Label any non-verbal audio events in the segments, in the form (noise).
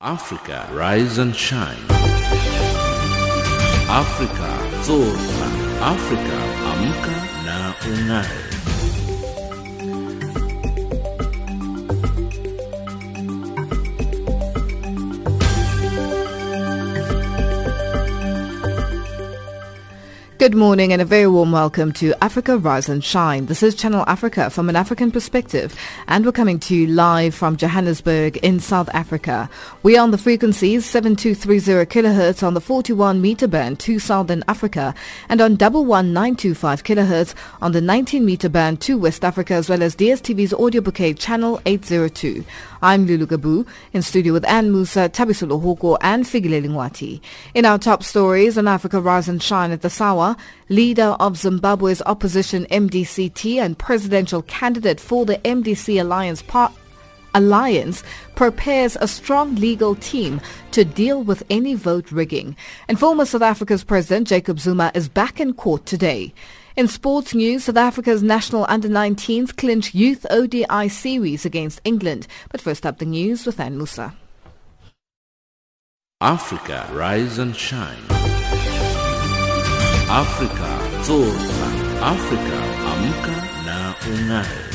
Africa Rise and Shine. Africa Zorka. Africa Amka na Ung'are. Good morning and a very warm welcome to Africa Rise and Shine. This is Channel Africa from an African perspective and we're coming to you live from Johannesburg in South Africa. We are on the frequencies 7230 kilohertz on the 41 meter band to Southern Africa and on 11925 kilohertz on the 19 meter band to West Africa as well as DSTV's audio bouquet channel 802. I'm Lulu Gabu in studio with Anne Musa, Tabisolo Hoko and Figile Lingwati. In our top stories on Africa Rise and Shine at the Sawa, leader of Zimbabwe's opposition MDCT and presidential candidate for the MDC Alliance part Alliance prepares a strong legal team to deal with any vote rigging. And former South Africa's President Jacob Zuma is back in court today. In sports news, South Africa's national under-19s clinch youth ODI series against England. But first up the news with Anne Musa. Africa Rise and Shine. Africa Zorka. Africa Amka na Ung'are.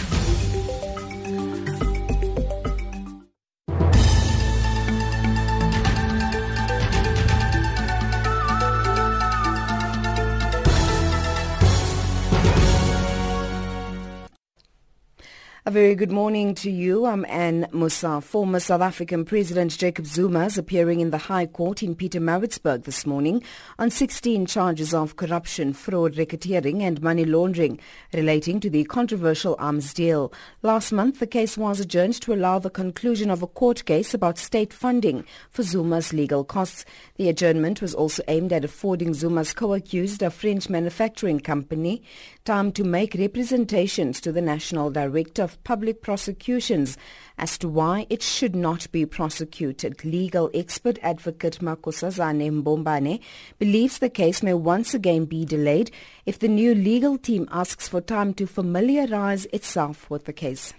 A very good morning to you. I'm Anne Musa. Former South African President Jacob Zuma is appearing in the High Court in Pietermaritzburg this morning on 16 charges of corruption, fraud, racketeering and money laundering relating to the controversial arms deal. Last month, the case was adjourned to allow the conclusion of a court case about state funding for Zuma's legal costs. The adjournment was also aimed at affording Zuma's co-accused, a French manufacturing company, time to make representations to the National Director Public Prosecutions as to why it should not be prosecuted. Legal expert advocate Makhosazana Mbonane believes the case may once again be delayed if the new legal team asks for time to familiarize itself with the case.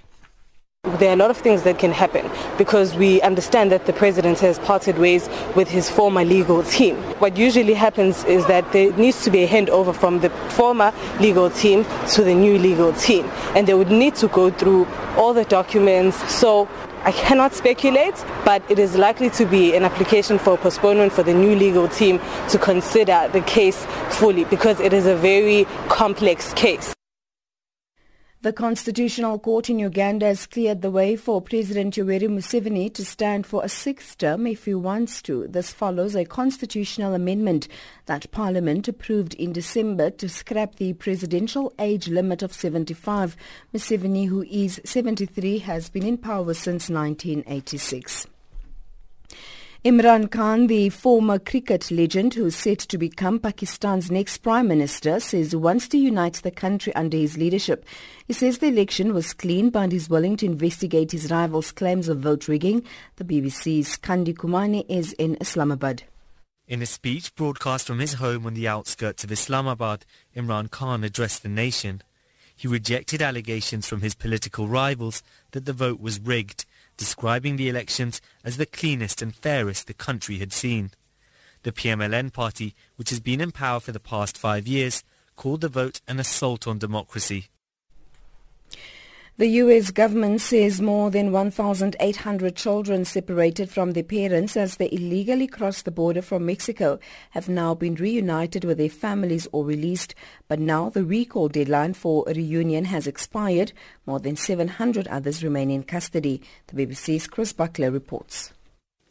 There are a lot of things that can happen because we understand that the president has parted ways with his former legal team. What usually happens is that there needs to be a handover from the former legal team to the new legal team and they would need to go through all the documents. So I cannot speculate, but it is likely to be an application for postponement for the new legal team to consider the case fully because it is a very complex case. The Constitutional Court in Uganda has cleared the way for President Yoweri Museveni to stand for a sixth term if he wants to. This follows a constitutional amendment that Parliament approved in December to scrap the presidential age limit of 75. Museveni, who is 73, has been in power since 1986. Imran Khan, the former cricket legend who is set to become Pakistan's next prime minister, says he wants to unite the country under his leadership. He says the election was clean but is willing to investigate his rival's claims of vote rigging. The BBC's Secunder Kermani is in Islamabad. In a speech broadcast from his home on the outskirts of Islamabad, Imran Khan addressed the nation. He rejected allegations from his political rivals that the vote was rigged describing the elections as the cleanest and fairest the country had seen. The PMLN party, which has been in power for the past five years, called the vote an assault on democracy. The U.S. government says more than 1,800 children separated from their parents as they illegally crossed the border from Mexico have now been reunited with their families or released. But now the recall deadline for reunion has expired. More than 700 others remain in custody. The BBC's Chris Buckler reports.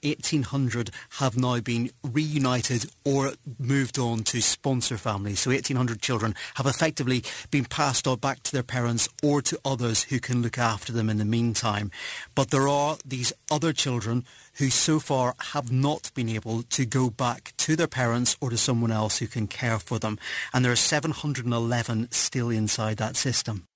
1,800 have now been reunited or moved on to sponsor families. So 1,800 children have effectively been passed on back to their parents or to others who can look after them in the meantime. But there are these other children who so far have not been able to go back to their parents or to someone else who can care for them. And there are 711 still inside that system.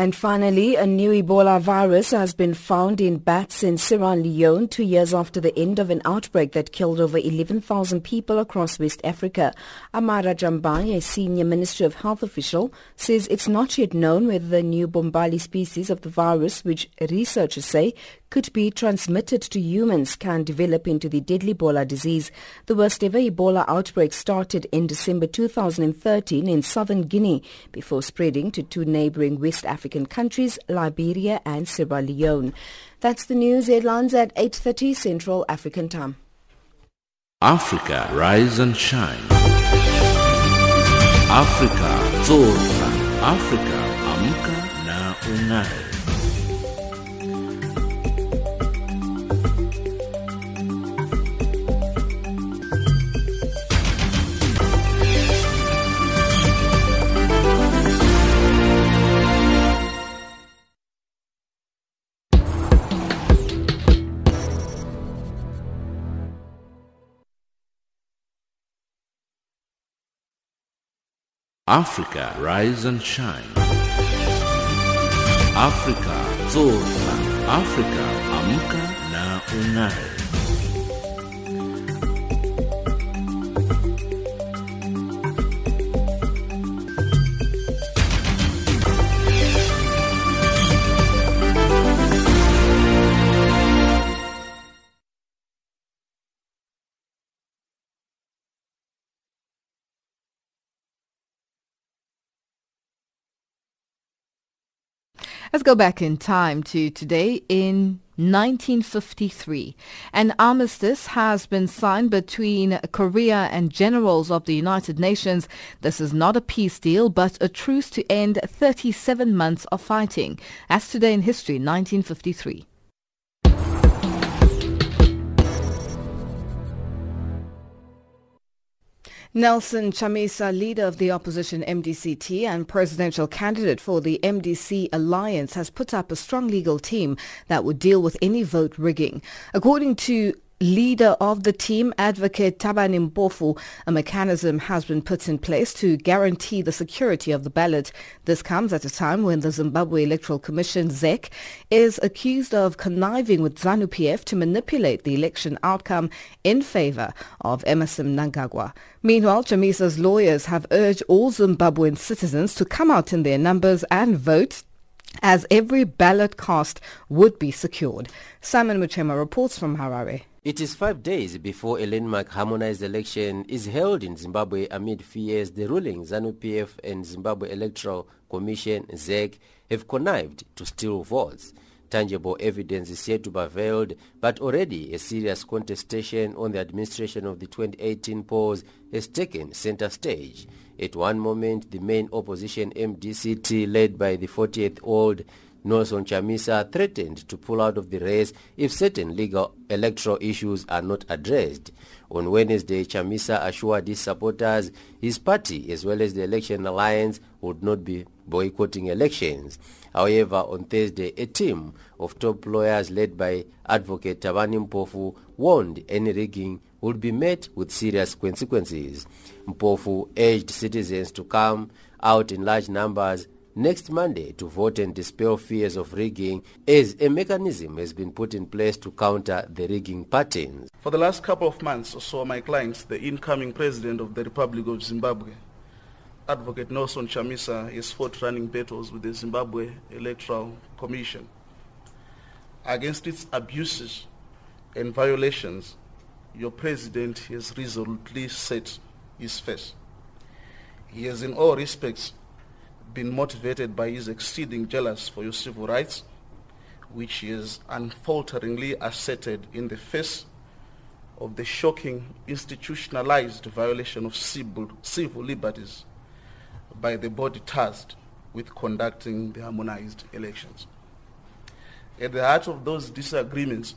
And finally, a new Ebola virus has been found in bats in Sierra Leone two years after the end of an outbreak that killed over 11,000 people across West Africa. Amara Jambai, a senior Ministry of Health official, says it's not yet known whether the new Bombali species of the virus, which researchers say could be transmitted to humans can develop into the deadly Ebola disease. The worst ever Ebola outbreak started in December 2013 in southern Guinea before spreading to two neighboring West African countries, Liberia and Sierra Leone. That's the news headlines at 8.30 Central African Time. Africa, rise and shine. Africa, zorka. Africa, amka na unai. Africa, rise and shine. Africa, zorka. Africa, amka na unai. Let's go back in time to today in 1953. An armistice has been signed between Korea and generals of the United Nations. This is not a peace deal, but a truce to end 37 months of fighting. As today in history, 1953. Nelson Chamisa, leader of the opposition MDCT and presidential candidate for the MDC alliance, has put up a strong legal team that would deal with any vote rigging. According to leader of the team, Advocate Thabani Mpofu, a mechanism has been put in place to guarantee the security of the ballot. This comes at a time when the Zimbabwe Electoral Commission, ZEC, is accused of conniving with ZANU-PF to manipulate the election outcome in favor of Emmerson Mnangagwa. Meanwhile, Chamisa's lawyers have urged all Zimbabwean citizens to come out in their numbers and vote as every ballot cast would be secured. Simon Muchemwa reports from Harare. It is five days before a landmark harmonized election is held in Zimbabwe amid fears the ruling ZANU-PF and Zimbabwe Electoral Commission ZEC have connived to steal votes. Tangible evidence is yet to be veiled, but already a serious contestation on the administration of the 2018 polls has taken center stage. At one moment, the main opposition MDCT, led by the 48th-old Nelson Chamisa threatened to pull out of the race if certain legal electoral issues are not addressed. On Wednesday, Chamisa assured his supporters his party as well as the Election Alliance would not be boycotting elections. However, on Thursday, a team of top lawyers led by advocate Thabani Mpofu warned any rigging would be met with serious consequences. Mpofu urged citizens to come out in large numbers next Monday to vote and dispel fears of rigging as a mechanism has been put in place to counter the rigging patterns. For the last couple of months or so, my client, the incoming president of the Republic of Zimbabwe, Advocate Nelson Chamisa, is fought running battles with the Zimbabwe Electoral Commission against its abuses and violations. Your president has resolutely set his face. He has in all respects been motivated by his exceeding jealous for your civil rights, which has unfalteringly asserted in the face of the shocking institutionalized violation of civil, civil liberties by the body tasked with conducting the harmonized elections. At the heart of those disagreements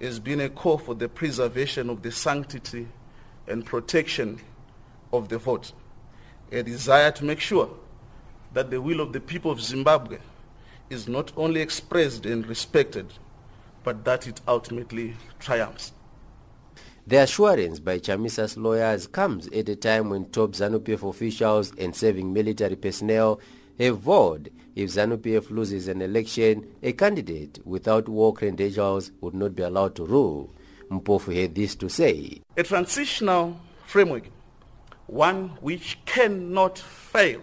has been a call for the preservation of the sanctity and protection of the vote, a desire to make sure that the will of the people of Zimbabwe is not only expressed and respected, but that it ultimately triumphs. The assurance by Chamisa's lawyers comes at a time when top ZANU-PF officials and serving military personnel have vowed if ZANU-PF loses an election, a candidate without war credentials would not be allowed to rule. Mpofu had this to say. A transitional framework, one which cannot fail,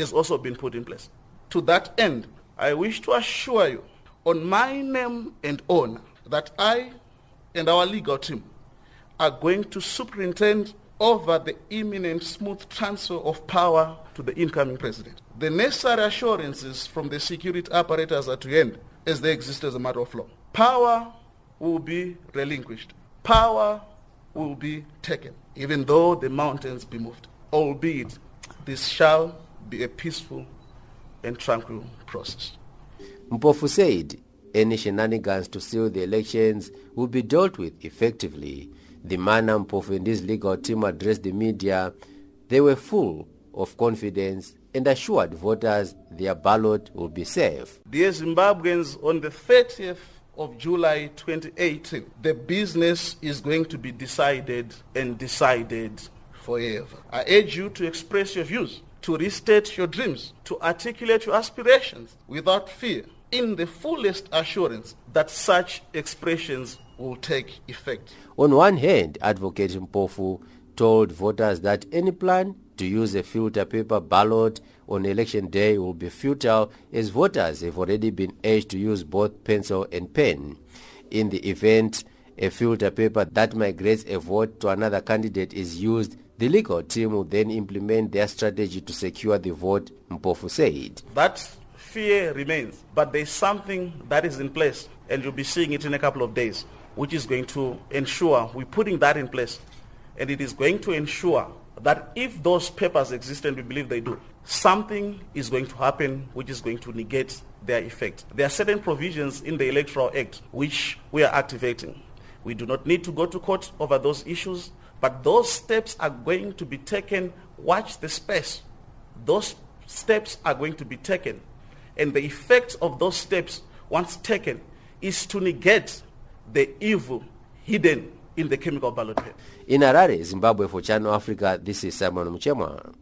has also been put in place. To that end, I wish to assure you on my name and honor that I and our legal team are going to superintend over the imminent smooth transfer of power to the incoming president. The necessary assurances from the security apparatus are to end as they exist as a matter of law. Power will be relinquished. Power will be taken, even though the mountains be moved. Albeit, this shall be a peaceful and tranquil process. Mpofu said any shenanigans to steal the elections will be dealt with effectively. The manner Mpofu and his legal team addressed the media, they were full of confidence and assured voters their ballot will be safe. Dear Zimbabweans, on the 30th of July 2018, the business is going to be decided and decided forever. I urge you to express your views, to restate your dreams, to articulate your aspirations without fear, in the fullest assurance that such expressions will take effect. On one hand, Advocate Mpofu told voters that any plan to use a filter paper ballot on election day will be futile as voters have already been urged to use both pencil and pen. In the event a filter paper that migrates a vote to another candidate is used, the legal team will then implement their strategy to secure the vote, Mpofu said. That fear remains, but there's something that is in place, and you'll be seeing it in a couple of days, which is going to ensure we're putting that in place. And it is going to ensure that if those papers exist, and we believe they do, something is going to happen which is going to negate their effect. There are certain provisions in the Electoral Act which we are activating. We do not need to go to court over those issues, but those steps are going to be taken. Watch the space. Those steps are going to be taken. And the effect of those steps, once taken, is to negate the evil hidden in the chemical ballot paper. In Harare, Zimbabwe for Channel Africa, this is Simon Muchemwa.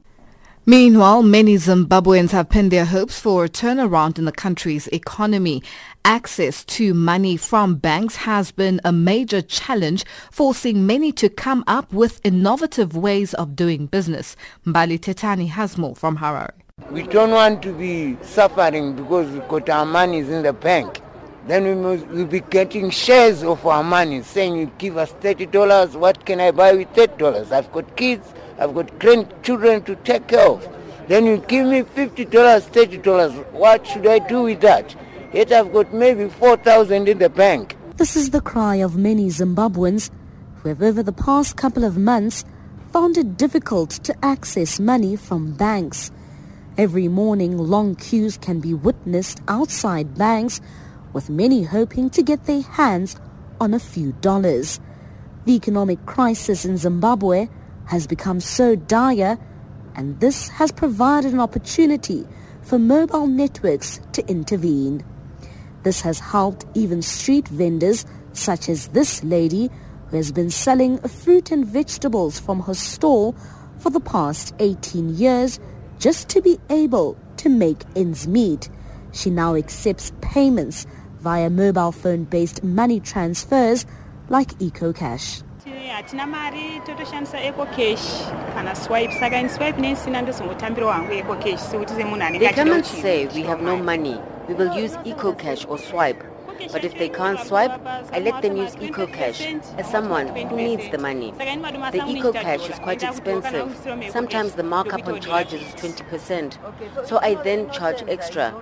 Meanwhile, many Zimbabweans have pinned their hopes for a turnaround in the country's economy. Access to money from banks has been a major challenge, forcing many to come up with innovative ways of doing business. Mbali Tetani has more from Harare. We don't want to be suffering because we got our money in the bank. Then we must we'll be getting shares of our money, saying you give us thirty dollars. What can I buy with thirty dollars? I've got kids, I've got grandchildren to take care of. Then you give me fifty dollars, thirty dollars. What should I do with that? Yet I've got maybe four thousand in the bank. This is the cry of many Zimbabweans who have over the past couple of months found it difficult to access money from banks. Every morning, long queues can be witnessed outside banks, with many hoping to get their hands on a few dollars. The economic crisis in Zimbabwe has become so dire, and this has provided an opportunity for mobile networks to intervene. This has helped even street vendors such as this lady who has been selling fruit and vegetables from her stall for the past 18 years just to be able to make ends meet. She now accepts payments via mobile phone-based money transfers like EcoCash. hatina mari totoshandisa ecocash kana swipe saka ini swipe ndozongotambirawo hangu ecocash sekuti semunhu anenge They come achida and kuti say we have no money. We will use EcoCash or swipe. But if they can't swipe, I let them use EcoCash as someone who needs the money. The EcoCash is quite expensive. Sometimes the markup on charges is 20%. So I then charge extra.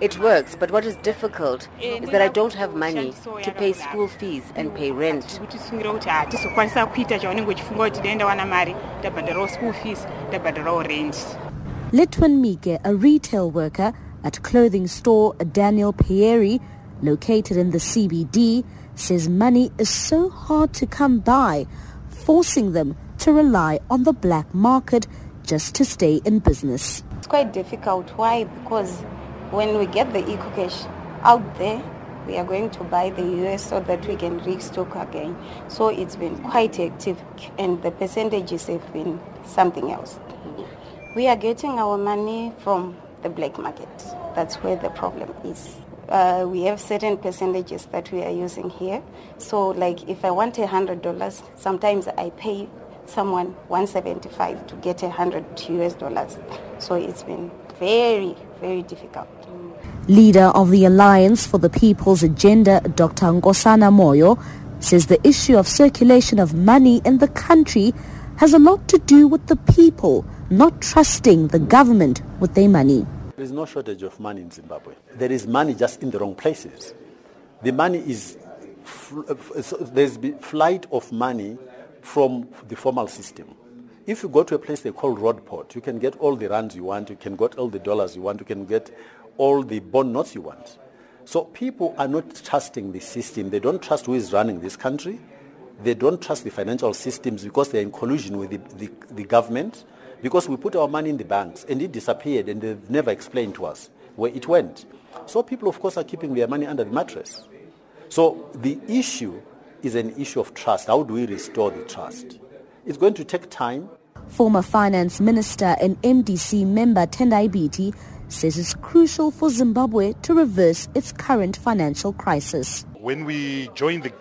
It works, but what is difficult is that I don't have money to pay school fees and pay rent. Litwin Mike, a retail worker at clothing store Daniel Pieri, located in the CBD, says money is so hard to come by, forcing them to rely on the black market just to stay in business. It's quite difficult. Why? Because when we get the EcoCash out there, we are going to buy the US so that we can restock again. So it's been quite active and the percentages have been something else. We are getting our money from the black market. That's where the problem is. Uh, we have certain percentages that we are using here. So like if I want a hundred dollars, sometimes I pay someone 175 to get a hundred US dollars. So it's been very, very difficult. Leader of the Alliance for the People's Agenda, Dr. Nkosana Moyo, says the issue of circulation of money in the country has a lot to do with the people not trusting the government with their money. There is no shortage of money in Zimbabwe. There is money just in the wrong places. The money is, uh, there's a flight of money from the formal system. If you go to a place they call Roadport, you can get all the rands you want, you can get all the dollars you want, you can get all the bond notes you want. So people are not trusting the system. They don't trust who is running this country. They don't trust the financial systems because they're in collusion with the, the, the government. Because we put our money in the banks and it disappeared and they've never explained to us where it went. So people, of course, are keeping their money under the mattress. So the issue is an issue of trust. How do we restore the trust? It's going to take time. Former Finance Minister and MDC member Tendai Biti says it's crucial for Zimbabwe to reverse its current financial crisis. When we joined the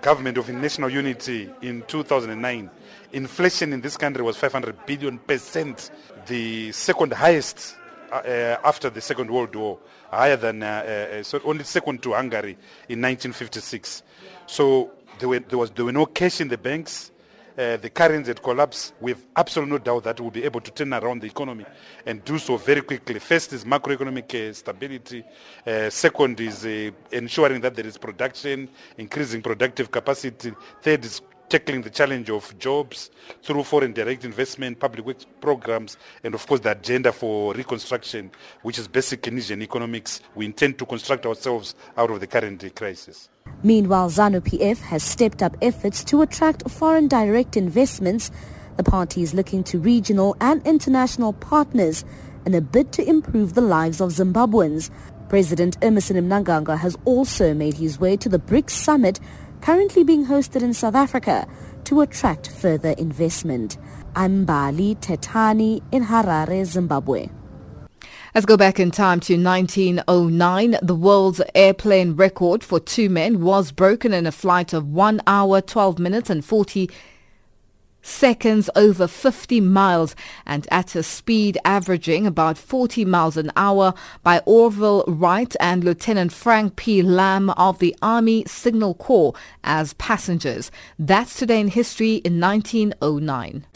government of national unity in 2009, inflation in this country was 500 billion percent, the second highest uh, uh, after the Second World War, higher than uh, uh, so only second to Hungary in 1956. So there, were, there was there were no cash in the banks uh, the currency had collapsed, we have absolutely no doubt that we'll be able to turn around the economy and do so very quickly. First is macroeconomic uh, stability. Uh, second is uh, ensuring that there is production, increasing productive capacity. Third is tackling the challenge of jobs through foreign direct investment, public works programs, and of course the agenda for reconstruction, which is basic Keynesian economics. We intend to construct ourselves out of the current crisis. Meanwhile, ZANU-PF has stepped up efforts to attract foreign direct investments. The party is looking to regional and international partners in a bid to improve the lives of Zimbabweans. President Emmerson Mnangagwa has also made his way to the BRICS summit currently being hosted in South Africa to attract further investment. I'm Bali Tetani in Harare, Zimbabwe. Let's go back in time to 1909. The world's airplane record for two men was broken in a flight of 1 hour, 12 minutes and 40 seconds over 50 miles and at a speed averaging about 40 miles an hour by Orville Wright and Lieutenant Frank P. Lahm of the Army Signal Corps as passengers. That's today in history in 1909.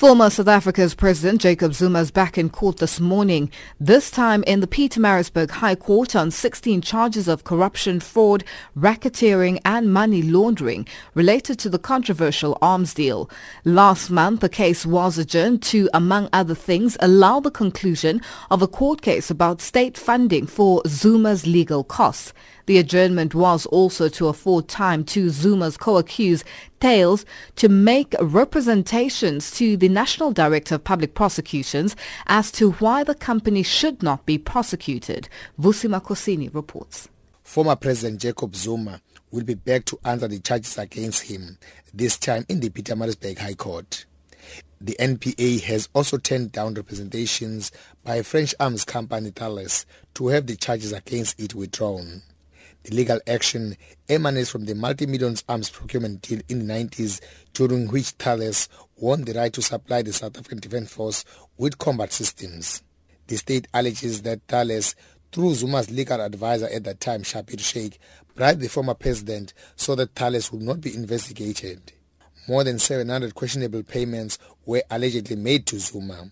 Former South Africa's President Jacob Zuma is back in court this morning, this time in the Peter Pietermaritzburg High Court on 16 charges of corruption, fraud, racketeering and money laundering related to the controversial arms deal. Last month, the case was adjourned to, among other things, allow the conclusion of a court case about state funding for Zuma's legal costs. The adjournment was also to afford time to Zuma's co-accused Thales to make representations to the National Director of Public Prosecutions as to why the company should not be prosecuted. Vusi Makosini reports. Former President Jacob Zuma will be back to answer the charges against him, this time in the Peter Pietermaritzburg High Court. The NPA has also turned down representations by French arms company Thales to have the charges against it withdrawn. The legal action emanates from the multi-millions arms procurement deal in the 90s during which Thales won the right to supply the South African Defence Force with combat systems. The state alleges that Thales, through Zuma's legal advisor at that time, Schabir Shaik, bribed the former president so that Thales would not be investigated. More than 700 questionable payments were allegedly made to Zuma.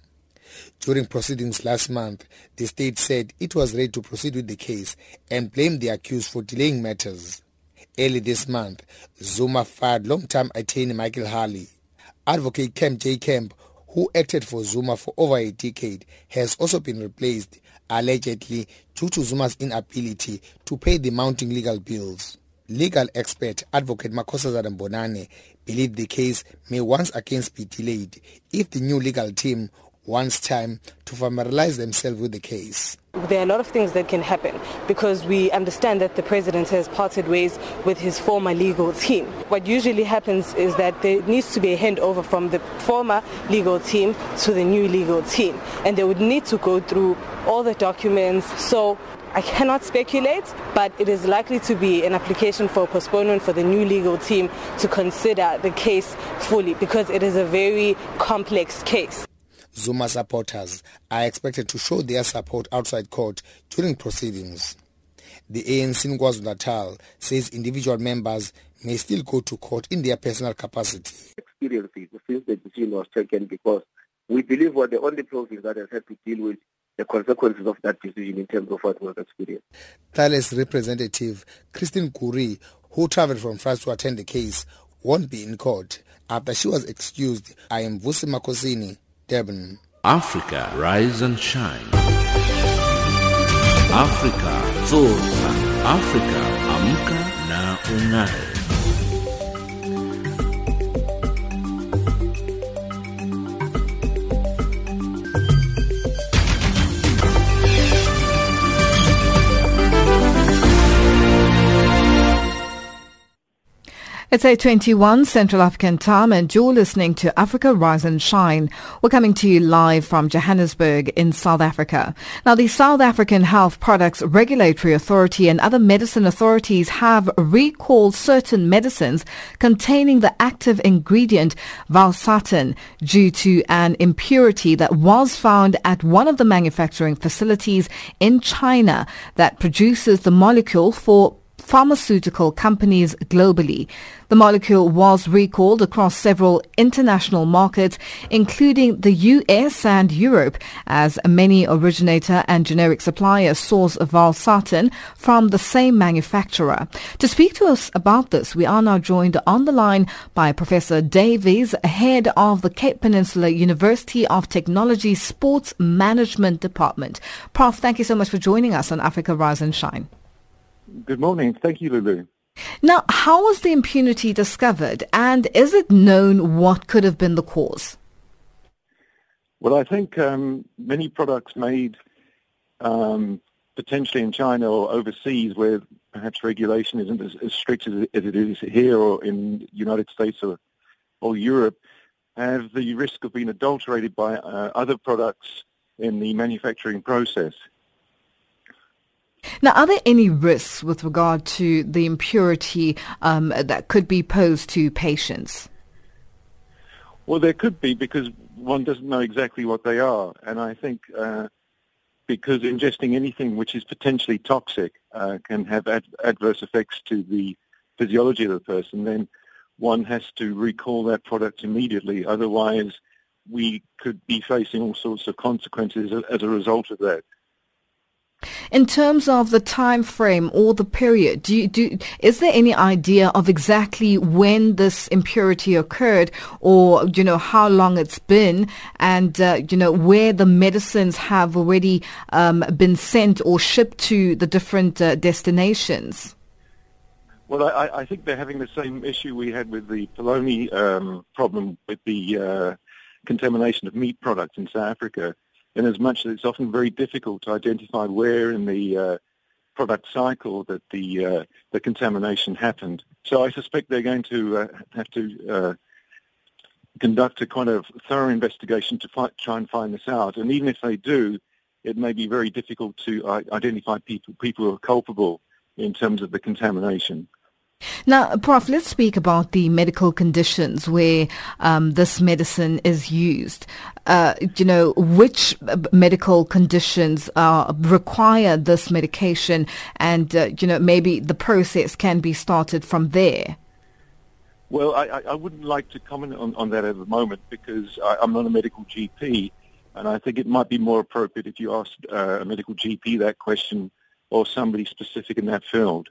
During proceedings last month, the state said it was ready to proceed with the case and blamed the accused for delaying matters. Early this month, Zuma fired long-time attorney Michael Hulley. Advocate Kemp J. Kemp, who acted for Zuma for over a decade, has also been replaced, allegedly due to Zuma's inability to pay the mounting legal bills. Legal expert Advocate Makhosazana Mbonane believed the case may once again be delayed if the new legal team wants time to familiarize themselves with the case. There are a lot of things that can happen because we understand that the president has parted ways with his former legal team. What usually happens is that there needs to be a handover from the former legal team to the new legal team and they would need to go through all the documents. So I cannot speculate, but it is likely to be an application for postponement for the new legal team to consider the case fully because it is a very complex case. Zuma supporters are expected to show their support outside court during proceedings. The ANC in KwaZulu-Natal says individual members may still go to court in their personal capacity. Experiences since the decision was taken because we believe we're the only province that has had to deal with the consequences of that decision in terms of what was experienced. Thales representative Christine Guerrier, who traveled from France to attend the case, won't be in court after she was excused. I am Vusi Makosini, Africa, rise and shine. Africa, zorka. Africa, amka na ung'are. It's 8.21 Central African time and you're listening to Africa Rise and Shine. We're coming to you live from Johannesburg in South Africa. Now the South African Health Products Regulatory Authority and other medicine authorities have recalled certain medicines containing the active ingredient valsartan due to an impurity that was found at one of the manufacturing facilities in China that produces the molecule for pharmaceutical companies globally. The molecule was recalled across several international markets, including the US and Europe, as many originator and generic suppliers source valsartan from the same manufacturer. To speak to us about this, we are now joined on the line by Professor Davies, head of the Cape Peninsula University of Technology Sports Management Department. Prof, thank you so much for joining us on Africa Rise and Shine. Good morning. Thank you, Lulu. Now, how was the impunity discovered and is it known what could have been the cause? Well, I think um, many products made um, potentially in China or overseas where perhaps regulation isn't as, as strict as it, as it is here or in the United States or, or Europe have the risk of being adulterated by uh, other products in the manufacturing process. Now, are there any risks with regard to the impurity um, that could be posed to patients? Well, there could be because one doesn't know exactly what they are. And I think uh, because ingesting anything which is potentially toxic uh, can have ad- adverse effects to the physiology of the person, then one has to recall that product immediately. Otherwise, we could be facing all sorts of consequences as a result of that. In terms of the time frame or the period, do you, do, is there any idea of exactly when this impurity occurred? Or, you know, how long it's been? And, uh, you know, where the medicines have already um, been sent or shipped to the different uh, destinations? Well, I, I, think they're having the same issue we had with the polony um, problem with the uh, contamination of meat products in South Africa in as much as it's often very difficult to identify where in the uh, product cycle that the uh, the contamination happened. So I suspect they're going to uh, have to uh, conduct a kind of thorough investigation to try and find this out. And even if they do, it may be very difficult to identify people people who are culpable in terms of the contamination. Now, Prof, let's speak about the medical conditions where um, this medicine is used. Uh, you know, which uh, medical conditions uh, require this medication and, uh, you know, maybe the process can be started from there? Well, I, I wouldn't like to comment on, on that at the moment because I, am not a medical GP and I think it might be more appropriate if you asked uh, a medical GP that question or somebody specific in that field.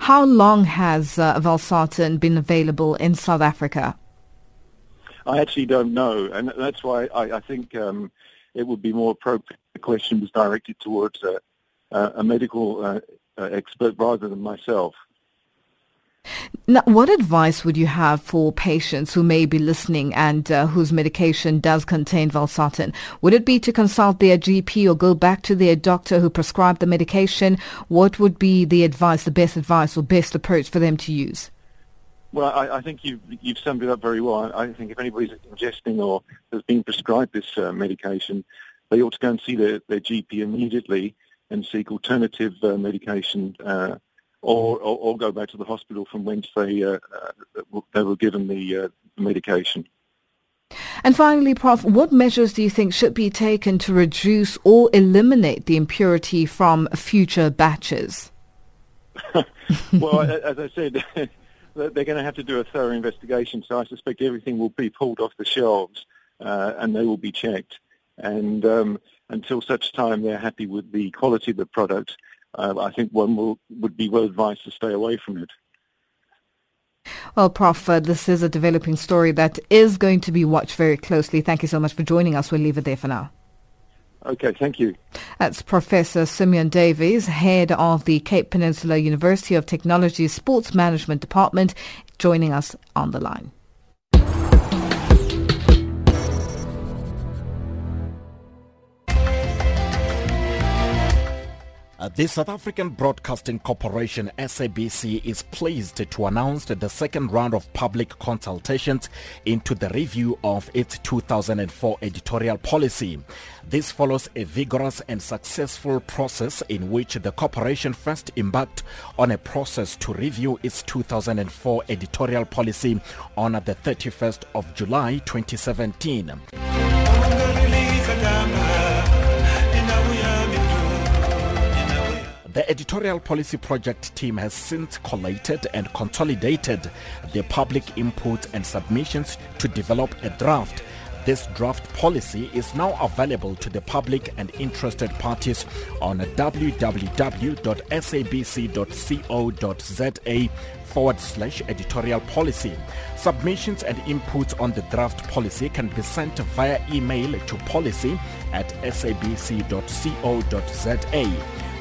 How long has uh, valsartan been available in South Africa? I actually don't know, and that's why I, I think um, it would be more appropriate the question was directed towards a, a medical uh, uh, expert rather than myself. Now, what advice would you have for patients who may be listening and uh, whose medication does contain valsartan? Would it be to consult their GP or go back to their doctor who prescribed the medication? What would be the advice, the best advice or best approach for them to use? Well, I, I think you've, you've summed it up very well. I think if anybody's ingesting or has been prescribed this uh, medication, they ought to go and see their, their GP immediately and seek alternative uh, medication uh, or, or, or, go back to the hospital from whence they uh, uh, they were given the uh, medication. And finally, Prof, what measures do you think should be taken to reduce or eliminate the impurity from future batches? (laughs) well, as I said, (laughs) they're going to have to do a thorough investigation, so I suspect everything will be pulled off the shelves uh, and they will be checked. And um, until such time they're happy with the quality of the product, uh, I think one will, would be well advised to stay away from it. Well, Prof, uh, this is a developing story that is going to be watched very closely. Thank you so much for joining us. We'll leave it there for now. Okay, thank you. That's Professor Simeon Davies, head of the Cape Peninsula University of Technology Sports Management Department, joining us on the line. Uh, the South African Broadcasting Corporation SABC is pleased to announce the second round of public consultations into the review of its 2004 editorial policy. This follows a vigorous and successful process in which the corporation first embarked on a process to review its 2004 editorial policy on the 31st of July 2017. The editorial policy project team has since collated and consolidated the public input and submissions to develop a draft. This draft policy is now available to the public and interested parties on www.sabc.co.za forward slash editorial policy. Submissions and inputs on the draft policy can be sent via email to policy at sabc.co.za.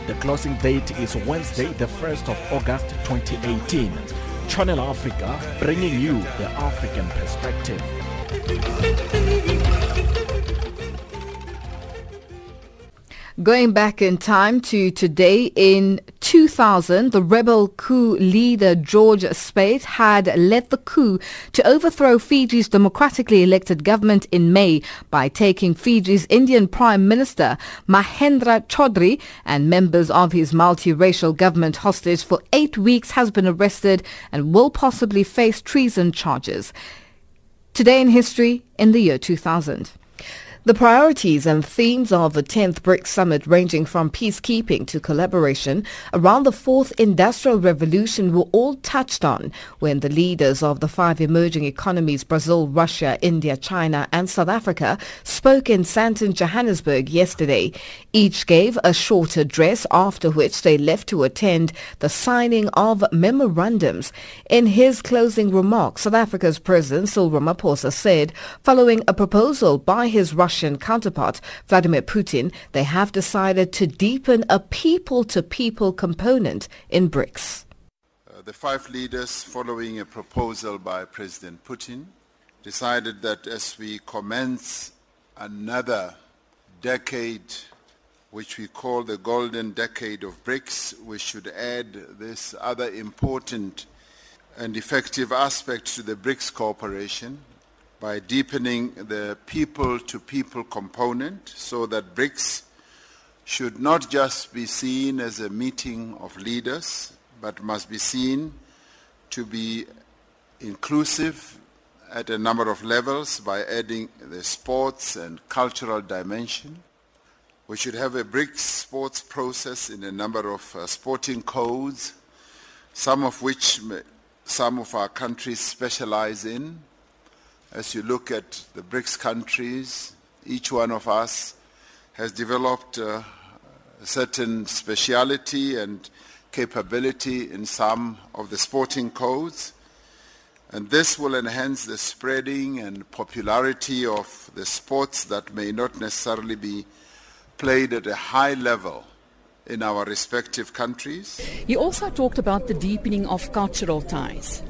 The closing date is Wednesday, the 1st of August 2018. Channel Africa, bringing you the African perspective. Going back in time to today in 2000, the rebel coup leader George Speight had led the coup to overthrow Fiji's democratically elected government in May by taking Fiji's Indian Prime Minister Mahendra Chaudhry and members of his multiracial government hostage for eight weeks has been arrested and will possibly face treason charges. Today in history in the year 2000. The priorities and themes of the 10th BRICS summit ranging from peacekeeping to collaboration around the fourth industrial revolution were all touched on when the leaders of the five emerging economies Brazil, Russia, India, China and South Africa spoke in Sandton, Johannesburg yesterday. Each gave a short address after which they left to attend the signing of memorandums. In his closing remarks, South Africa's President Cyril Ramaphosa said following a proposal by his Russian Russian counterpart, Vladimir Putin, they have decided to deepen a people-to-people component in BRICS. Uh, the five leaders, following a proposal by President Putin, decided that as we commence another decade, which we call the golden decade of BRICS, we should add this other important and effective aspect to the BRICS cooperation, by deepening the people-to-people component so that BRICS should not just be seen as a meeting of leaders, but must be seen to be inclusive at a number of levels by adding the sports and cultural dimension. We should have a BRICS sports process in a number of uh, sporting codes, some of which some of our countries specialize in, as you look at the BRICS countries, each one of us has developed a certain speciality and capability in some of the sporting codes. And this will enhance the spreading and popularity of the sports that may not necessarily be played at a high level in our respective countries. You also talked about the deepening of cultural ties.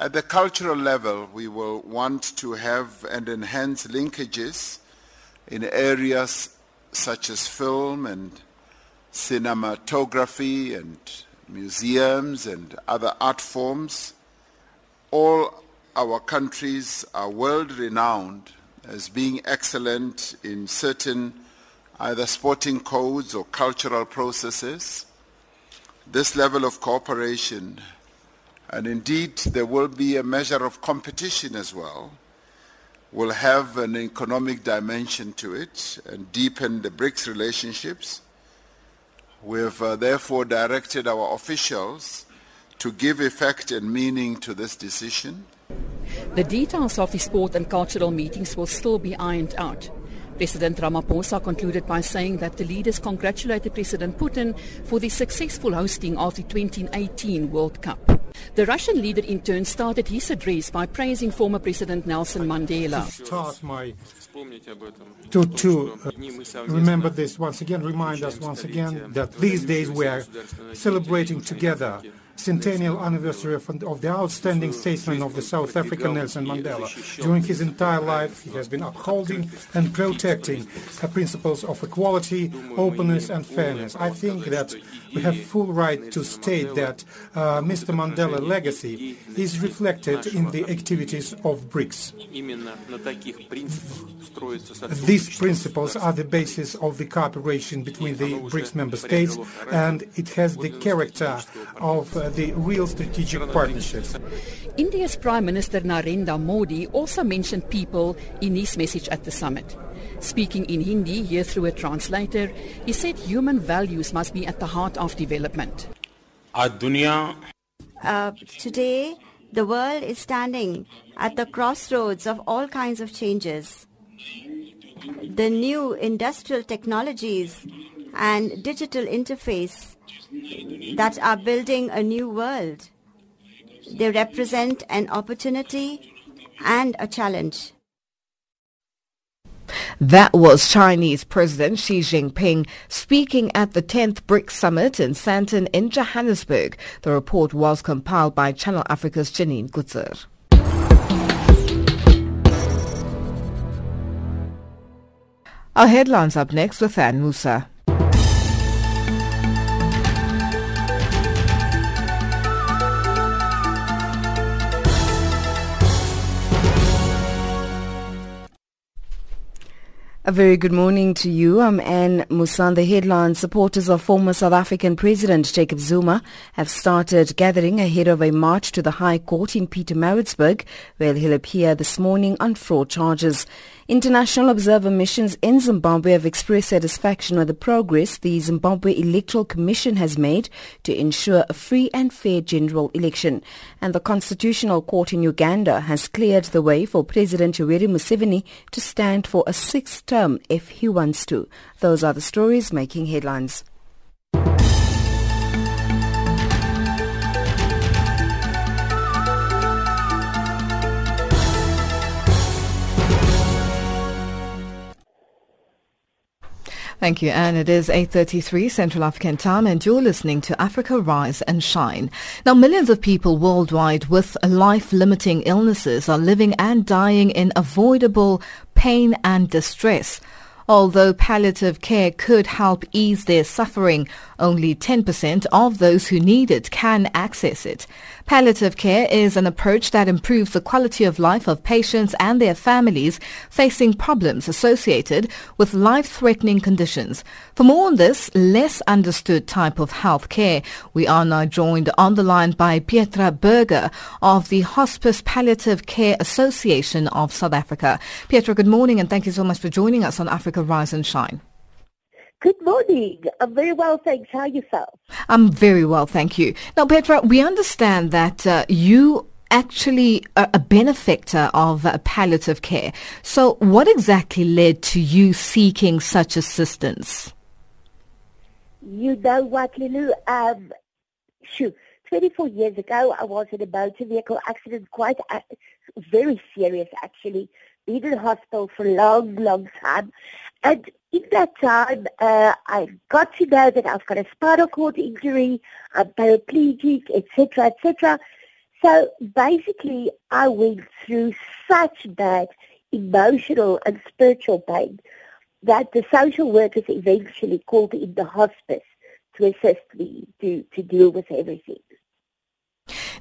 At the cultural level, we will want to have and enhance linkages in areas such as film and cinematography and museums and other art forms. All our countries are world renowned as being excellent in certain either sporting codes or cultural processes. This level of cooperation and indeed, there will be a measure of competition as well, will have an economic dimension to it and deepen the BRICS relationships. We have uh, therefore directed our officials to give effect and meaning to this decision. The details of the sport and cultural meetings will still be ironed out. President Ramaphosa concluded by saying that the leaders congratulated President Putin for the successful hosting of the 2018 World Cup. The Russian leader in turn started his address by praising former President Nelson Mandela. To start my to, to uh, remember this once again, remind us once again that these days we are celebrating together centennial anniversary of, of, the outstanding statesman of the South African Nelson Mandela. During his entire life, he has been upholding and protecting the principles of equality, openness, and fairness. I think that we have full right to state that uh, Mr. Mandela's legacy is reflected in the activities of BRICS. These principles are the basis of the cooperation between the BRICS member states, and it has the character of uh, the real strategic partnerships. India's Prime Minister Narendra Modi also mentioned people in his message at the summit. Speaking in Hindi, here through a translator, he said human values must be at the heart of development. Uh, today, the world is standing at the crossroads of all kinds of changes. The new industrial technologies and digital interface that are building a new world. They represent an opportunity and a challenge. That was Chinese President Xi Jinping speaking at the 10th BRICS Summit in Sandton in Johannesburg. The report was compiled by Channel Africa's Janine Gutzer. Our headlines up next with Anne Musa. A very good morning to you. I'm Anne Musa. The headline supporters of former South African President Jacob Zuma have started gathering ahead of a march to the High Court in Peter Pietermaritzburg, where he'll appear this morning on fraud charges. International observer missions in Zimbabwe have expressed satisfaction with the progress the Zimbabwe Electoral Commission has made to ensure a free and fair general election. And the Constitutional Court in Uganda has cleared the way for President Yoweri Museveni to stand for a sixth term if he wants to. Those are the stories making headlines. Thank you, Anne. It is 8.33 Central African time and you're listening to Africa Rise and Shine. Now, millions of people worldwide with life-limiting illnesses are living and dying in avoidable pain and distress. Although palliative care could help ease their suffering, only 10% of those who need it can access it. Palliative care is an approach that improves the quality of life of patients and their families facing problems associated with life-threatening conditions. For more on this less understood type of health care, we are now joined on the line by Pietra Berger of the Hospice Palliative Care Association of South Africa. Pietra, good morning and thank you so much for joining us on Africa Rise and Shine. Good morning. I'm very well, thanks. How are yourself? I'm very well, thank you. Now, Petra, we understand that uh, you actually are a benefactor of uh, palliative care. So what exactly led to you seeking such assistance? You know what, Lulu? Um, shoot, 24 years ago, I was in a motor vehicle accident, quite uh, very serious, actually. Been in hospital for a long, long time. And in that time, uh, I got to know that I've got a spinal cord injury, I'm paraplegic, etc., etc. So basically, I went through such bad emotional and spiritual pain that the social workers eventually called in the hospice to assist me to, to deal with everything.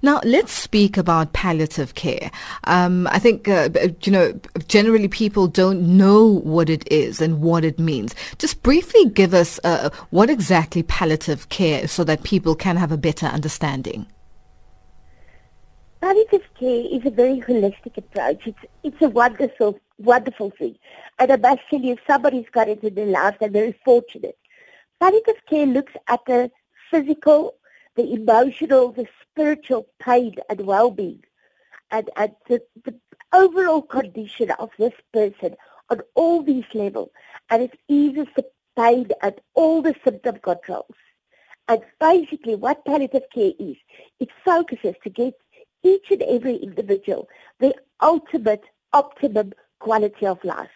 Now, let's speak about palliative care. Um, I think, uh, you know, generally people don't know what it is and what it means. Just briefly give us uh, what exactly palliative care is so that people can have a better understanding. palliative care is a very holistic approach. It's it's a wonderful wonderful thing. And I must tell you, if somebody's got it in their life, they're very fortunate. Palliative care looks at the physical, the emotional, the spiritual pain and well-being, and, and the, the overall condition of this person on all these levels. And it eases the pain and all the symptom controls. And basically what palliative care is, it focuses to get each and every individual the ultimate optimum quality of life.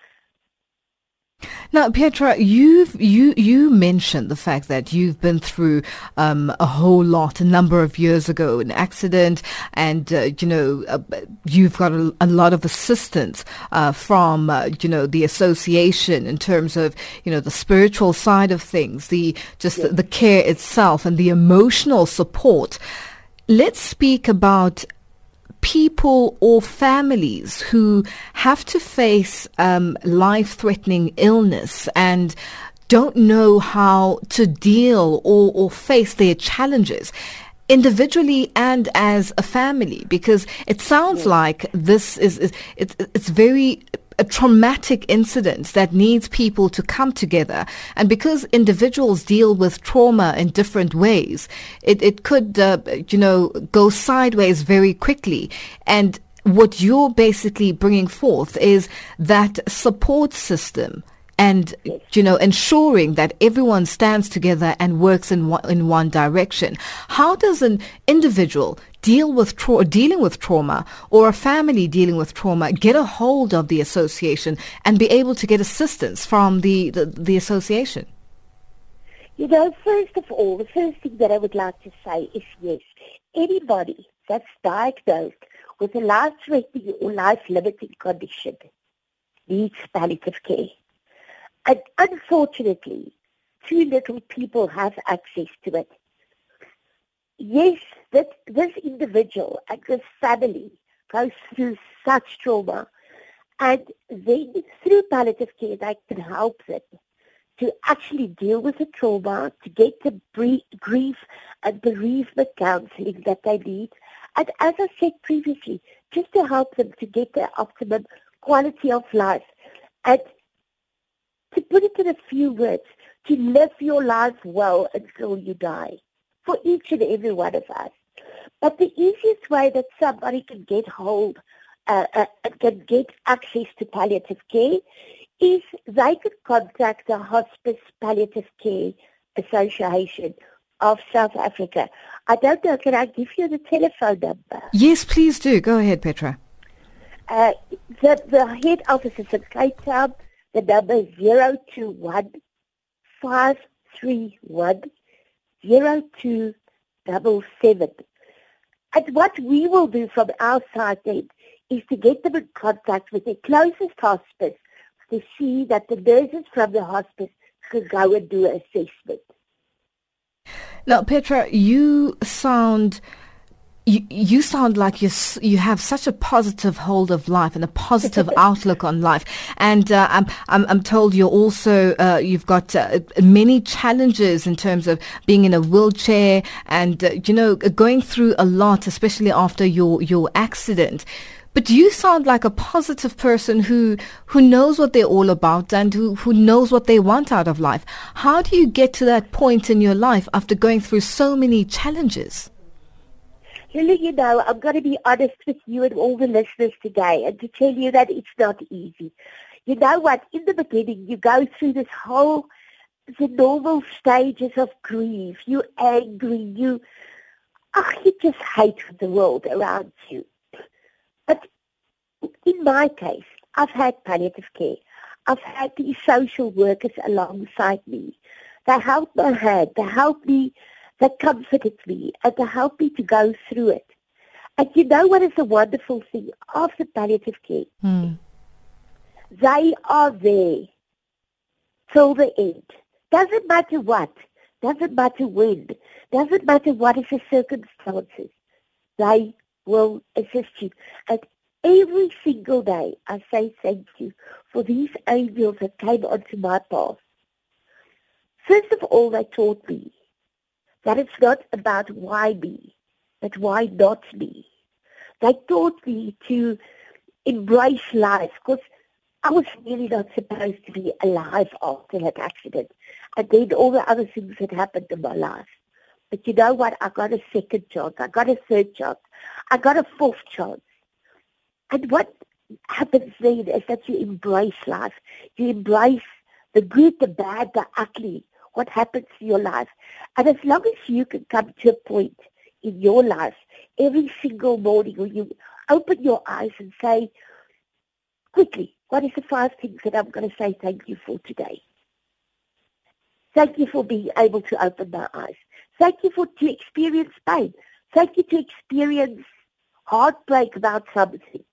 Now, Pietra, you've you you mentioned the fact that you've been through um, a whole lot a number of years ago, an accident, and uh, you know uh, you've got a, a, lot of assistance uh, from uh, you know the association in terms of you know the spiritual side of things, the just yes. the, the care itself, and the emotional support. Let's speak about people or families who have to face um, life-threatening illness and don't know how to deal or, or face their challenges individually and as a family because it sounds like this is, is it's, it's very a traumatic incident that needs people to come together. And because individuals deal with trauma in different ways, it, it could, uh, you know, go sideways very quickly. And what you're basically bringing forth is that support system and you know ensuring that everyone stands together and works in one, in one direction how does an individual deal with tra- dealing with trauma or a family dealing with trauma get a hold of the association and be able to get assistance from the, the, the association you know first of all the first thing that i would like to say is yes anybody that's diagnosed with a life-threatening or life-limiting condition needs palliative care and unfortunately, too little people have access to it. Yes, that this individual and this family goes through such trauma, and then through palliative care, they can help them to actually deal with the trauma, to get the grief and bereavement counseling that they need. And as I said previously, just to help them to get their optimum quality of life. And to put it in a few words, to live your life well until you die for each and every one of us. But the easiest way that somebody can get hold, uh, uh, can get access to palliative care is they could contact the Hospice Palliative Care Association of South Africa. I don't know, can I give you the telephone number? Yes, please do. Go ahead, Petra. Uh, the, the head office is in Cape Town. The number is 021 531 0277. And what we will do from our side then is to get them in contact with the closest hospice to see that the nurses from the hospice can go and do an assessment. Now, Petra, you sound you, you sound like you you have such a positive hold of life and a positive (laughs) outlook on life, and uh, I'm, I'm, I'm told you're also uh, you've got uh, many challenges in terms of being in a wheelchair and uh, you know going through a lot, especially after your your accident. But you sound like a positive person who who knows what they're all about and who, who knows what they want out of life. How do you get to that point in your life after going through so many challenges? Lily, you know, I'm going to be honest with you and all the listeners today and to tell you that it's not easy. You know what? In the beginning, you go through this whole, the normal stages of grief. You're angry. You, oh, you just hate the world around you. But in my case, I've had palliative care. I've had these social workers alongside me. They helped my hand. They helped me that comforted me and to help me to go through it. And you know what is the wonderful thing of the palliative care? Mm. They are there till the end. Doesn't matter what. Doesn't matter when. Doesn't matter what is the circumstances. They will assist you. And every single day I say thank you for these angels that came onto my path. First of all, they taught me that it's not about why me, but why not me. They taught me to embrace life because I was really not supposed to be alive after that accident. And then all the other things that happened in my life. But you know what? I got a second chance. I got a third chance. I got a fourth chance. And what happens then is that you embrace life. You embrace the good, the bad, the ugly, what happens to your life. And as long as you can come to a point in your life every single morning when you open your eyes and say, quickly, what is the five things that I'm going to say thank you for today? Thank you for being able to open my eyes. Thank you for to experience pain. Thank you to experience heartbreak about something.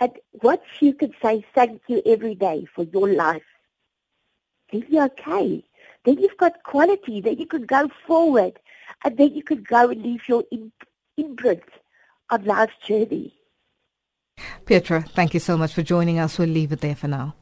And once you can say thank you every day for your life, then you're okay. Then you've got quality. Then you could go forward. And then you could go and leave your imprint on life's journey. Petra, thank you so much for joining us. We'll leave it there for now.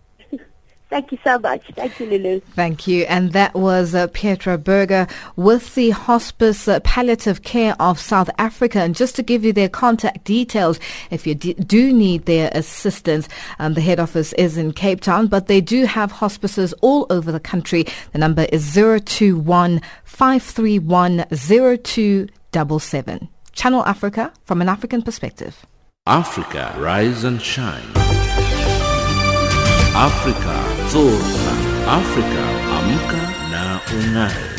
Thank you so much. Thank you, Lulu. Thank you. And that was uh, Petra Berger with the Hospice uh, Palliative Care of South Africa. And just to give you their contact details, if you d- do need their assistance, um, the head office is in Cape Town, but they do have hospices all over the country. The number is 021 531 0277. Channel Africa from an African perspective. Africa, rise and shine. Africa, zorka. Afrika, amka na ung'are.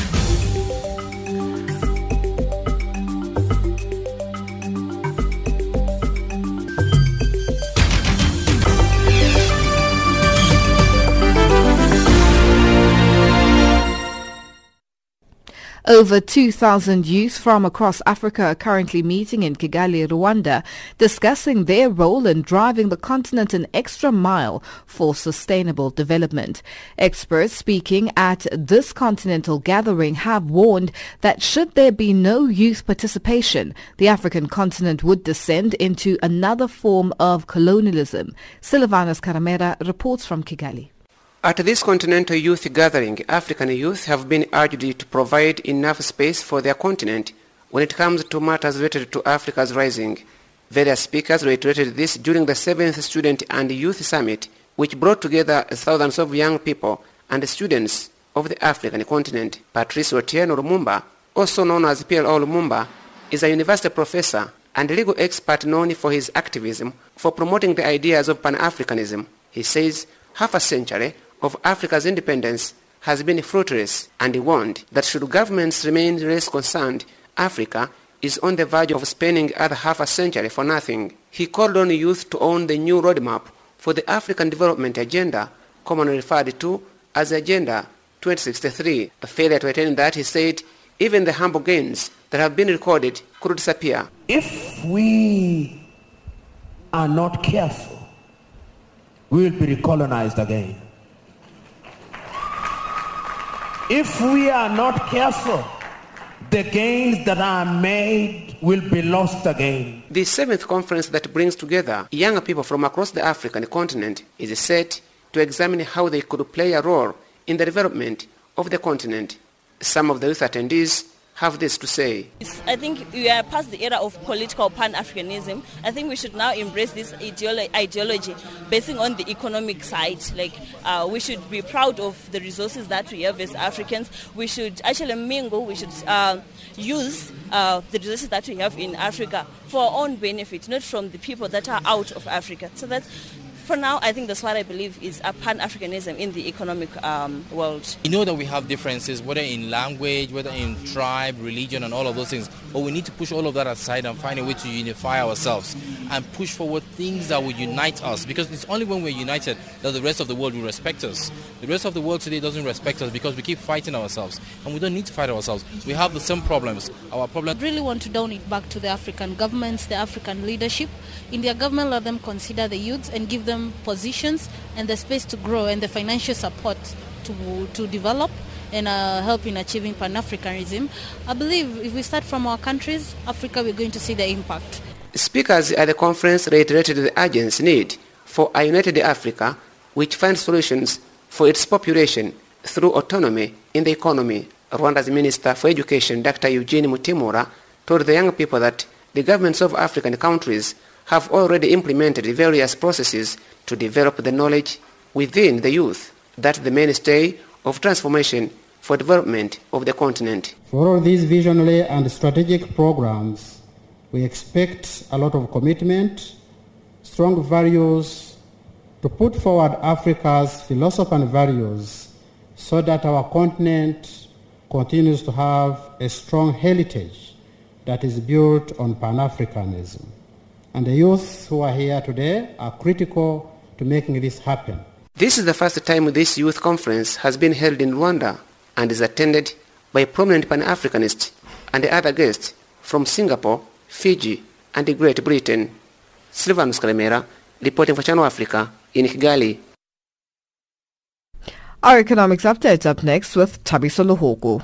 Over 2,000 youth from across Africa are currently meeting in Kigali, Rwanda, discussing their role in driving the continent an extra mile for sustainable development. Experts speaking at this continental gathering have warned that should there be no youth participation, the African continent would descend into another form of colonialism. Silvanus Karamera reports from Kigali. At this continental youth gathering, African youth have been urged to provide enough space for their continent when it comes to matters related to Africa's rising. Various speakers reiterated this during the 7th Student and Youth Summit, which brought together thousands of young people and students of the African continent. Patrice Otieno Lumumba, also known as PLO Lumumba, is a university professor and legal expert known for his activism for promoting the ideas of Pan-Africanism. He says half a century of Africa's independence has been fruitless and he warned that should governments remain less concerned, Africa is on the verge of spending other half a century for nothing. He called on youth to own the new roadmap for the African Development Agenda, commonly referred to as Agenda 2063. A failure to attain that, he said, even the humble gains that have been recorded could disappear. If we are not careful, we will be recolonized again. If we are not careful, the gains that are made will be lost again. The seventh conference that brings together young people from across the African continent is set to examine how they could play a role in the development of the continent. Some of the youth attendees have this to say. I think we are past the era of political pan-Africanism. I think we should now embrace this ideolo- ideology basing on the economic side. Like uh, we should be proud of the resources that we have as Africans. We should actually mingle. We should uh, use uh, the resources that we have in Africa for our own benefit, not from the people that are out of Africa. So that for now, I think that's what I believe is a pan-Africanism in the economic um, world. You know that we have differences, whether in language, whether in tribe, religion, and all of those things. But we need to push all of that aside and find a way to unify ourselves and push forward things that will unite us. Because it's only when we're united that the rest of the world will respect us. The rest of the world today doesn't respect us because we keep fighting ourselves. And we don't need to fight ourselves. We have the same problems. Our problem. I really want to down it back to the African governments, the African leadership. In their government, let them consider the youths and give them positions and the space to grow and the financial support to, to develop and uh, help in achieving Pan-Africanism. I believe if we start from our countries, Africa, we're going to see the impact. Speakers at the conference reiterated the urgent need for a united Africa which finds solutions for its population through autonomy in the economy. Rwanda's Minister for Education, Dr. Eugene Mutimura, told the young people that the governments of African countries have already implemented various processes to develop the knowledge within the youth that the mainstay of transformation for development of the continent. For all these visionary and strategic programs, we expect a lot of commitment, strong values to put forward Africa's philosophy and values so that our continent continues to have a strong heritage that is built on Pan-Africanism. And the youth who are here today are critical to making this happen. This is the first time this youth conference has been held in Rwanda and is attended by prominent Pan-Africanists and other guests from Singapore, Fiji, and Great Britain. Silvanus Kalemera, reporting for Channel Africa in Kigali. Our economics updates up next with Tabiso Luhogo.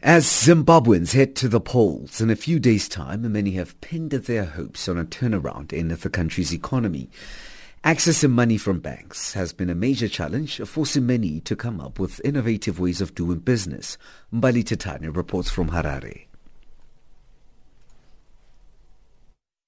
As Zimbabweans head to the polls in a few days' time, many have pinned their hopes on a turnaround in the country's economy. Accessing money from banks has been a major challenge, forcing many to come up with innovative ways of doing business. Mbali Titani reports from Harare.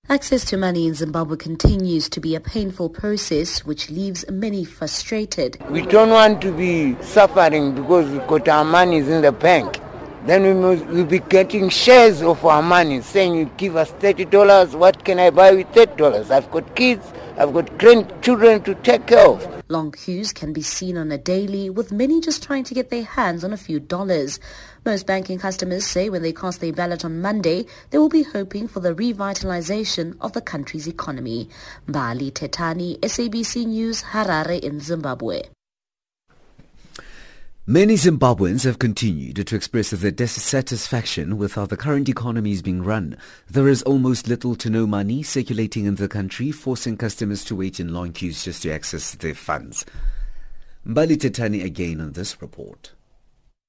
Access to money in Zimbabwe continues to be a painful process which leaves many frustrated. We don't want to be suffering because we got our money in the bank. Then we must we'll be getting shares of our money, saying you give us thirty dollars, what can I buy with thirty dollars? I've got kids, I've got grandchildren to take care of. Long queues can be seen on a daily, with many just trying to get their hands on a few dollars. Most banking customers say when they cast their ballot on Monday, they will be hoping for the revitalization of the country's economy. Mbali Tetani, SABC News, Harare in Zimbabwe. Many Zimbabweans have continued to express their dissatisfaction with how the current economy is being run. There is almost little to no money circulating in the country, forcing customers to wait in long queues just to access their funds. Mbali Tetani again on this report.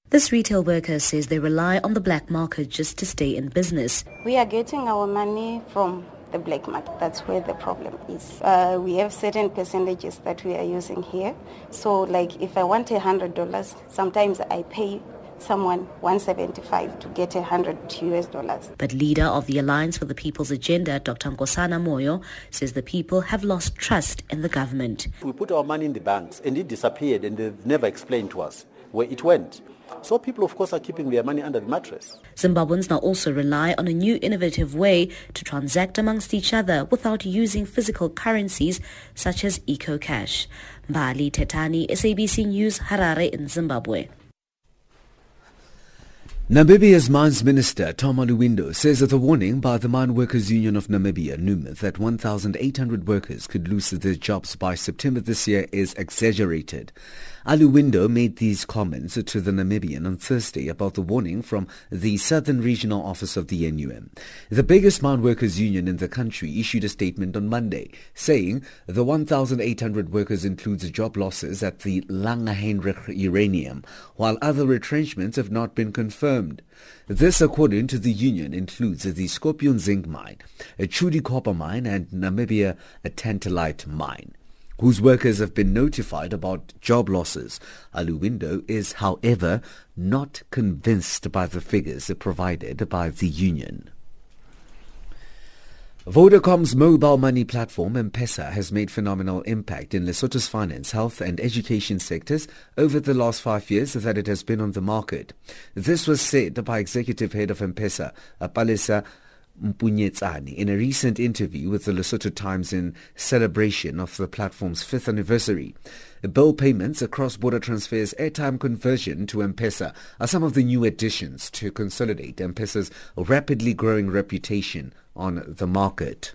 This retail worker says they rely on the black market just to stay in business. We are getting our money from the black market. That's where the problem is. Uh, we have certain percentages that we are using here. So like if I want a hundred dollars, sometimes I pay someone 175 to get a 100 US dollars. But leader of the Alliance for the People's Agenda, Dr. Nkosana Moyo, says the people have lost trust in the government. We put our money in the banks and it disappeared and they've never explained to us where it went. So people, of course, are keeping their money under the mattress. Zimbabweans now also rely on a new innovative way to transact amongst each other without using physical currencies such as EcoCash. Mbali Tetani, SABC News, Harare in Zimbabwe. Namibia's Mines Minister Tom Alweendo says that a warning by the Mine Workers Union of Namibia, NUMIT, that 1,800 workers could lose their jobs by September this year is exaggerated. Alweendo made these comments to the Namibian on Thursday about the warning from the Southern Regional Office of the NUM. The biggest mine workers union in the country issued a statement on Monday saying the 1,800 workers includes job losses at the Langer uranium, while other retrenchments have not been confirmed. This, according to the union, includes the Skorpion zinc mine, a Tschudi copper mine, and Namibia a tantalite mine whose workers have been notified about job losses. Alweendo is, however, not convinced by the figures provided by the union. Vodacom's mobile money platform M-Pesa has made phenomenal impact in Lesotho's finance, health and education sectors over the last five years that it has been on the market. This was said by executive head of M-Pesa, Mpunyetsani in a recent interview with the Lesotho Times in celebration of the platform's fifth anniversary. Bill payments, cross-border transfers, airtime conversion to M-Pesa are some of the new additions to consolidate M-Pesa's rapidly growing reputation on the market.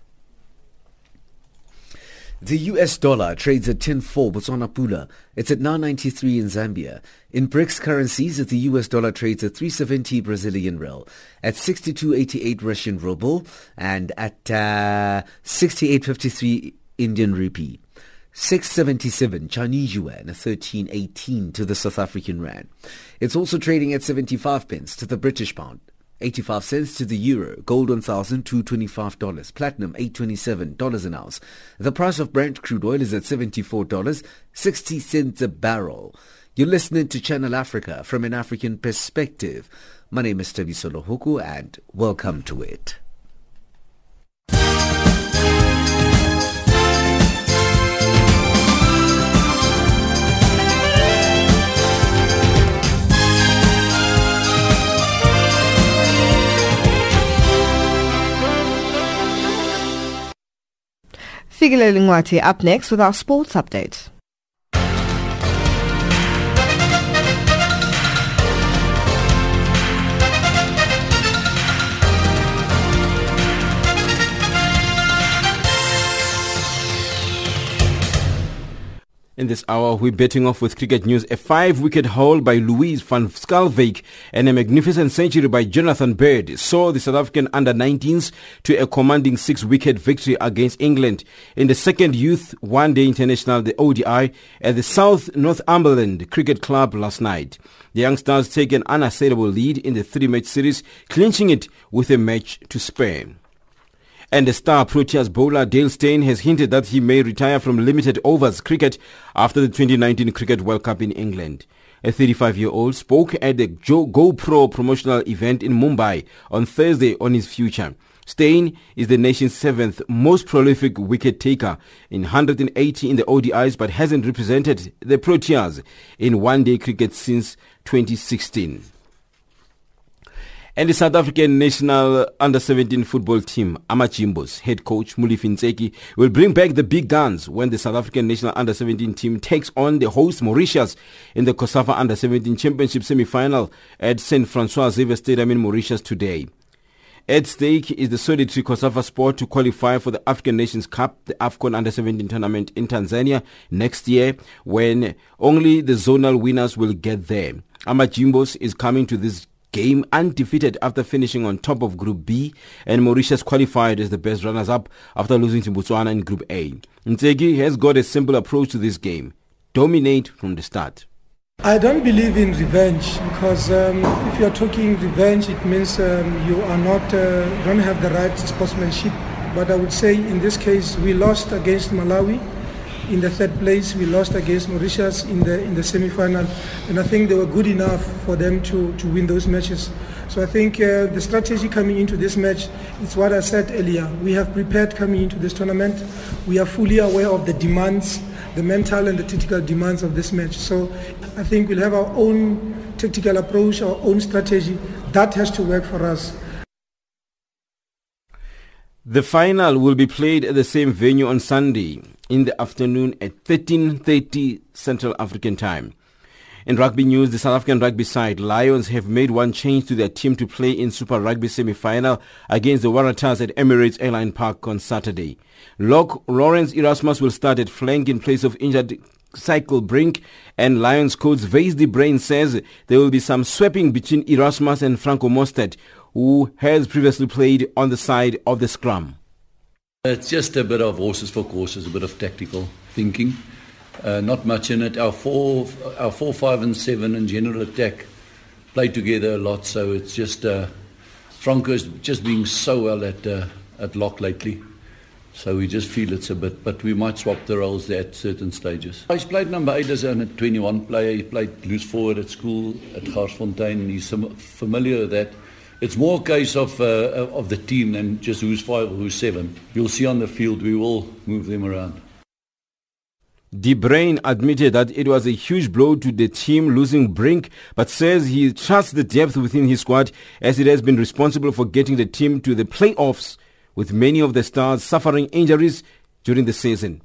The US dollar trades at 10.4 Botswana Pula. It's at 9.93 in Zambia. In BRICS currencies, the US dollar trades at 370 Brazilian real, at 62.88 Russian ruble, and at uh, 68.53 Indian rupee. 677 Chinese yuan, 1318 to the South African rand. It's also trading at 75 pence to the British pound. 85 cents to the euro. Gold $1,225. Platinum $827 an ounce. The price of Brent crude oil is at $74.60 a barrel. You're listening to Channel Africa from an African perspective. My name is Tabiso Lohuku and welcome to it. Figile Lingwati up next with our sports update. In this hour, we're betting off with cricket news. A five-wicket haul by Louise van Schalkwyk and a magnificent century by Jonathan Bird saw the South African under-19s to a commanding six-wicket victory against England in the second Youth One-Day International, the ODI, at the South Northumberland Cricket Club last night. The youngsters take an unassailable lead in the three-match series, clinching it with a match to spare. And the star Proteas bowler Dale Steyn has hinted that he may retire from limited overs cricket after the 2019 Cricket World Cup in England. A 35-year-old spoke at the GoPro promotional event in Mumbai on Thursday on his future. Steyn is the nation's seventh most prolific wicket taker in 180 in the ODIs but hasn't represented the Proteas in one-day cricket since 2016. And the South African national under-17 football team, Amajimbos, head coach Molefi Ntseki, will bring back the big guns when the South African national under-17 team takes on the host Mauritius in the COSAFA under-17 championship semi-final at St. Francois Xavier Stadium in Mauritius today. At stake is the solitary COSAFA sport to qualify for the African Nations Cup, the AFCON Under-17 tournament in Tanzania next year when only the zonal winners will get there. Amajimbos is coming to this game undefeated after finishing on top of Group B, and Mauritius qualified as the best runners-up after losing to Botswana in Group A. Ntseki has got a simple approach to this game. Dominate from the start. I don't believe in revenge because um, if you are talking revenge, it means um, you are not uh, don't have the right sportsmanship. But I would say in this case, we lost against Malawi in the third place. We lost against Mauritius in the in the semi-final, and I think they were good enough for them to, to win those matches. So I think uh, the strategy coming into this match is what I said earlier. We have prepared coming into this tournament. We are fully aware of the demands, the mental and the tactical demands of this match. So I think we'll have our own tactical approach, our own strategy. That has to work for us. The final will be played at the same venue on Sunday in the afternoon at 13.30 Central African Time. In rugby news, the South African rugby side Lions have made one change to their team to play in Super Rugby semi-final against the Waratahs at Emirates Airline Park on Saturday. Lock Lourens Erasmus will start at flank in place of injured Cyle Brink and Lions coach Swys de Bruin says there will be some swapping between Erasmus and Franco Mostert who has previously played on the side of the scrum. It's just a bit of horses for courses, a bit of tactical thinking. Uh, not much in it. Our four, our four, five, and seven in general attack play together a lot. So it's just uh, Franco's just being so well at uh, at lock lately. So we just feel it's a bit, but we might swap the roles there at certain stages. He's played number eight as a 21 player. He played loose forward at school at Garsfontein. He's familiar with that. It's more a case of, uh, of the team than just who's five or who's seven. You'll see on the field, we will move them around. De Bruin admitted that it was a huge blow to the team losing Brink, but says he trusts the depth within his squad as it has been responsible for getting the team to the playoffs, with many of the stars suffering injuries during the season.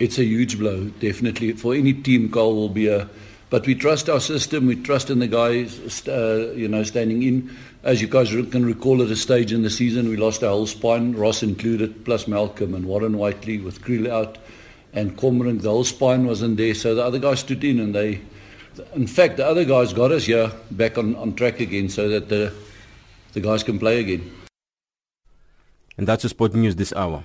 It's a huge blow, definitely. For any team, Carl will be a but we trust our system. We trust in the guys, uh, you know, standing in. As you guys can recall, at a stage in the season, we lost our whole spine, Ross included, plus Malcolm and Warren Whiteley with Creel out, and Cormoran. The whole spine wasn't there, so the other guys stood in, and they, in fact, the other guys got us here back on, on track again, so that the the guys can play again. And that's the sport news this hour.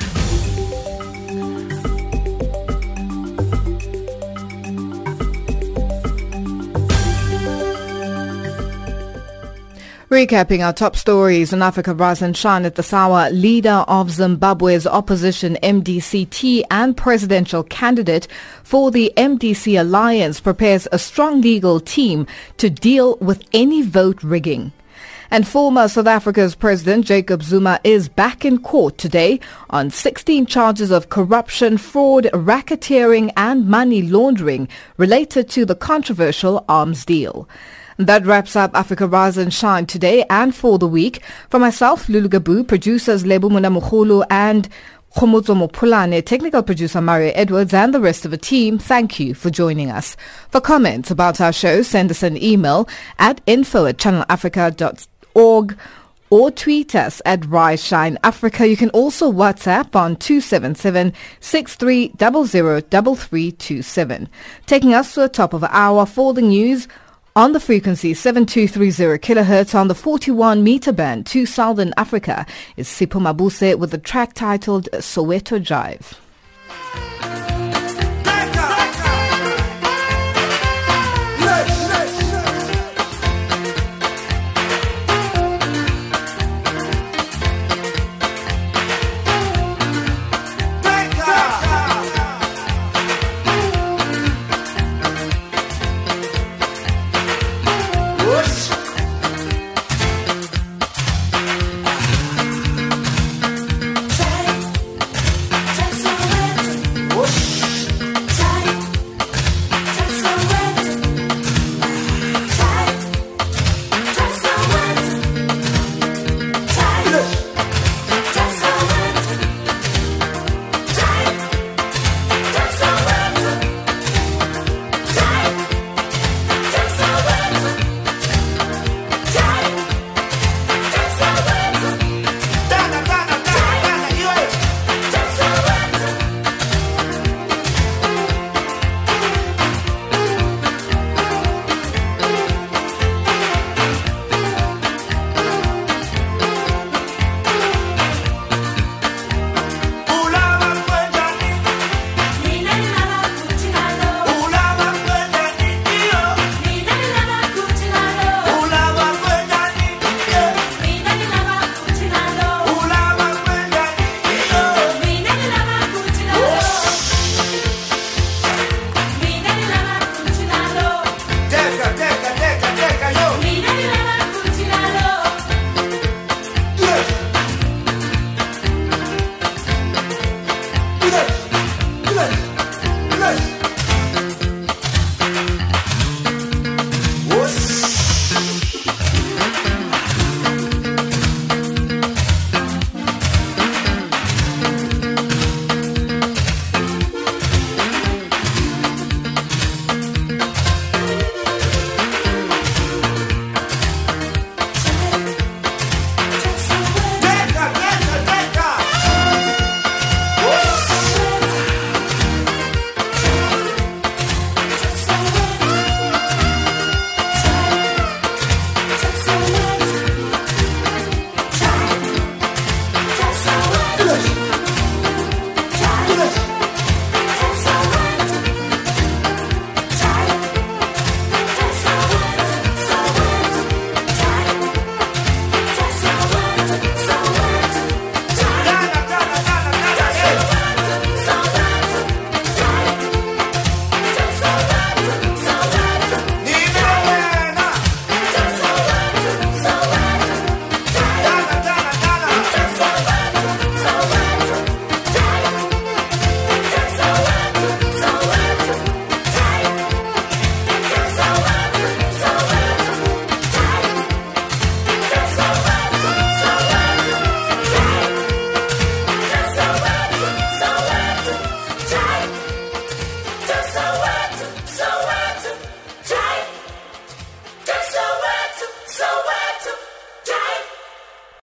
Recapping our top stories on Africa Rise and Shine at this hour, leader of Zimbabwe's opposition MDCT and presidential candidate for the MDC alliance prepares a strong legal team to deal with any vote rigging. And former South Africa's President Jacob Zuma is back in court today on 16 charges of corruption, fraud, racketeering and money laundering related to the controversial arms deal. That wraps up Africa Rise and Shine today and for the week. For myself, Lulu Gabu, producers Lebu Munamukhulu and Khomotso Mopulane, technical producer Mario Edwards and the rest of the team, thank you for joining us. For comments about our show, send us an email at info at channelafrica.org or tweet us at Rise Shine Africa. You can also WhatsApp on 277 6300 Taking us to the top of the hour for the news, on the frequency 7230 kilohertz on the 41 meter band to Southern Africa is Sipho Mabuse with the track titled Soweto Drive.